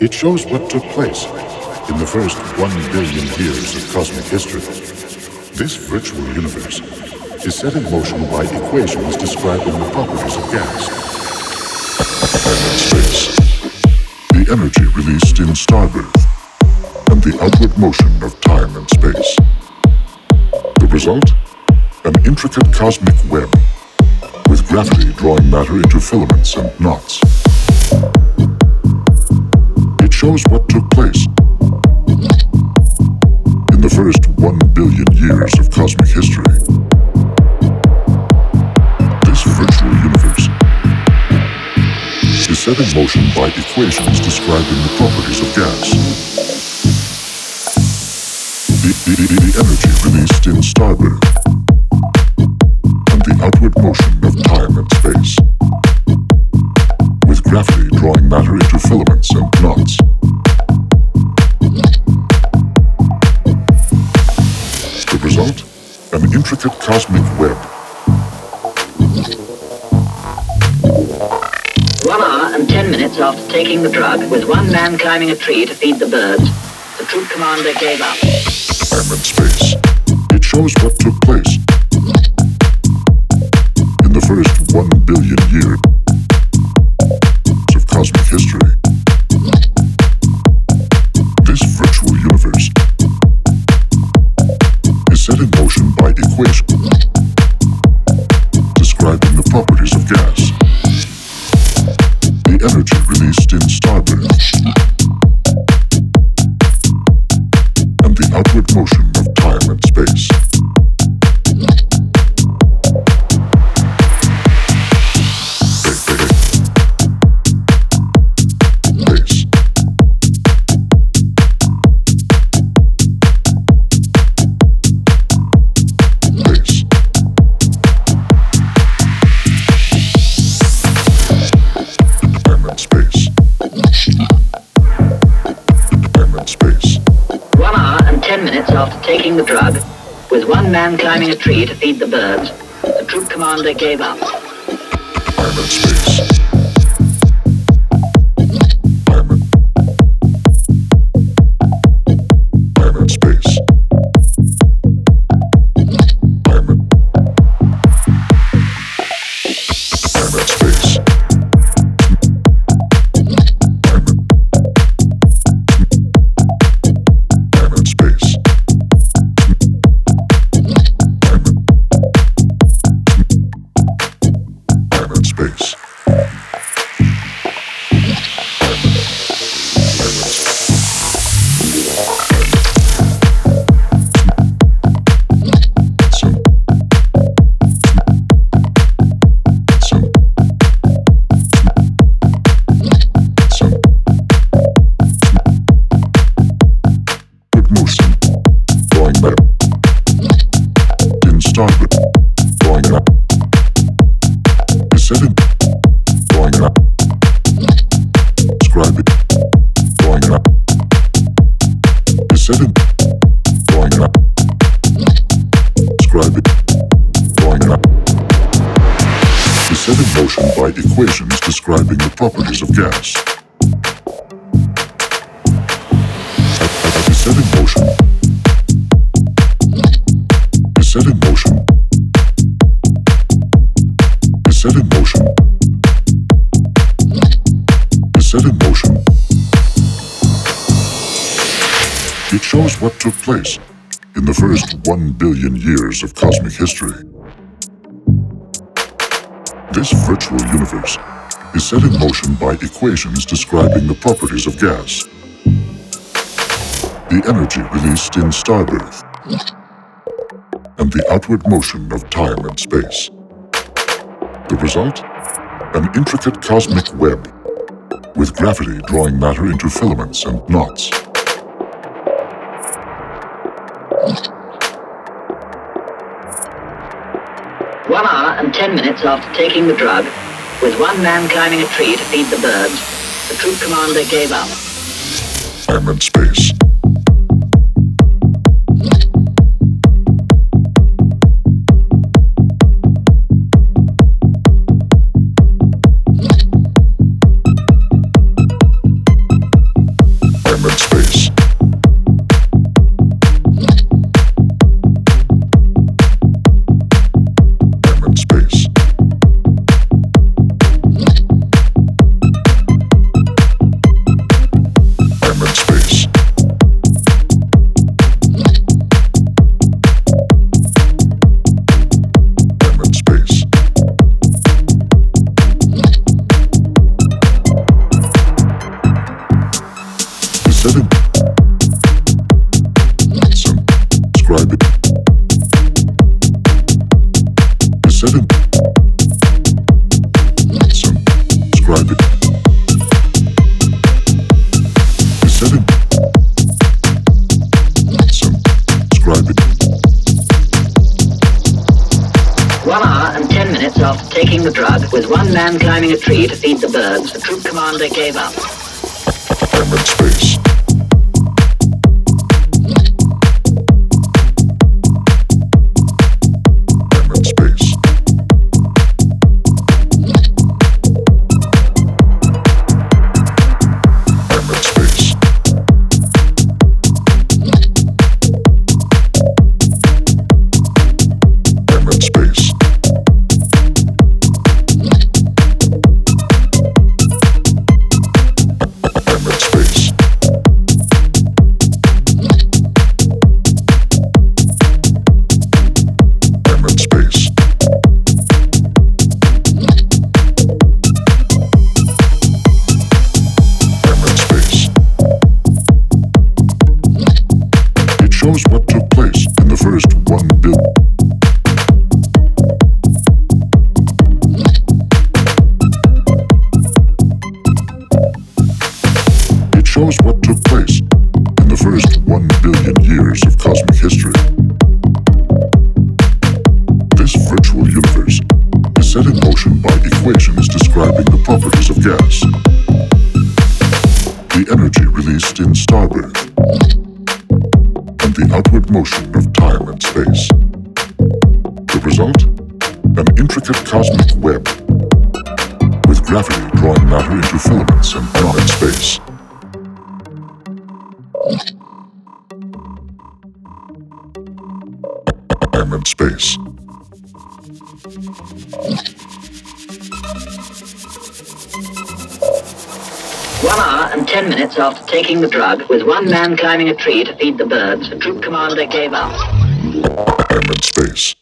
It shows what took place in the first one billion years of cosmic history. This virtual universe is set in motion by equations describing the properties of gas. And space, the energy released in starbirth, and the outward motion of time and space. The result? An intricate cosmic web, with gravity drawing matter into filaments and knots. Set in motion by equations describing the properties of gas. The, the, the, energy released in starbirth and the outward motion of time and space, with gravity drawing matter into filaments and knots. The result? An intricate cosmic web. Minutes after taking the drug, with one man climbing a tree to feed the birds, the troop commander gave up. Time and space. It shows what took place in the first one billion energy released in starbirth and the outward motion of time and. Space. After taking the drug, with one man climbing a tree to feed the birds, the troop commander gave up. Space. Equations describing the properties of gas. Is set in motion. Is set in motion. Is set in motion. Is set in motion. It shows what took place in the first one billion years of cosmic history. This virtual universe is set in motion by equations describing the properties of gas. The energy released in starbirth, and the outward motion of time and space. The result? An intricate cosmic web, with gravity drawing matter into filaments and knots. Minutes after taking the drug, with one man climbing a tree to feed the birds, the troop commander gave up. I'm in space. The drug, with one man climbing a tree to feed the birds, the troop commander gave up. Space. And the outward motion of time and space. The result? An intricate cosmic web with gravity drawing matter into filaments and in space. I'm in space. Ten minutes after taking the drug, with one man climbing a tree to feed the birds, the troop commander gave up. I'm in space.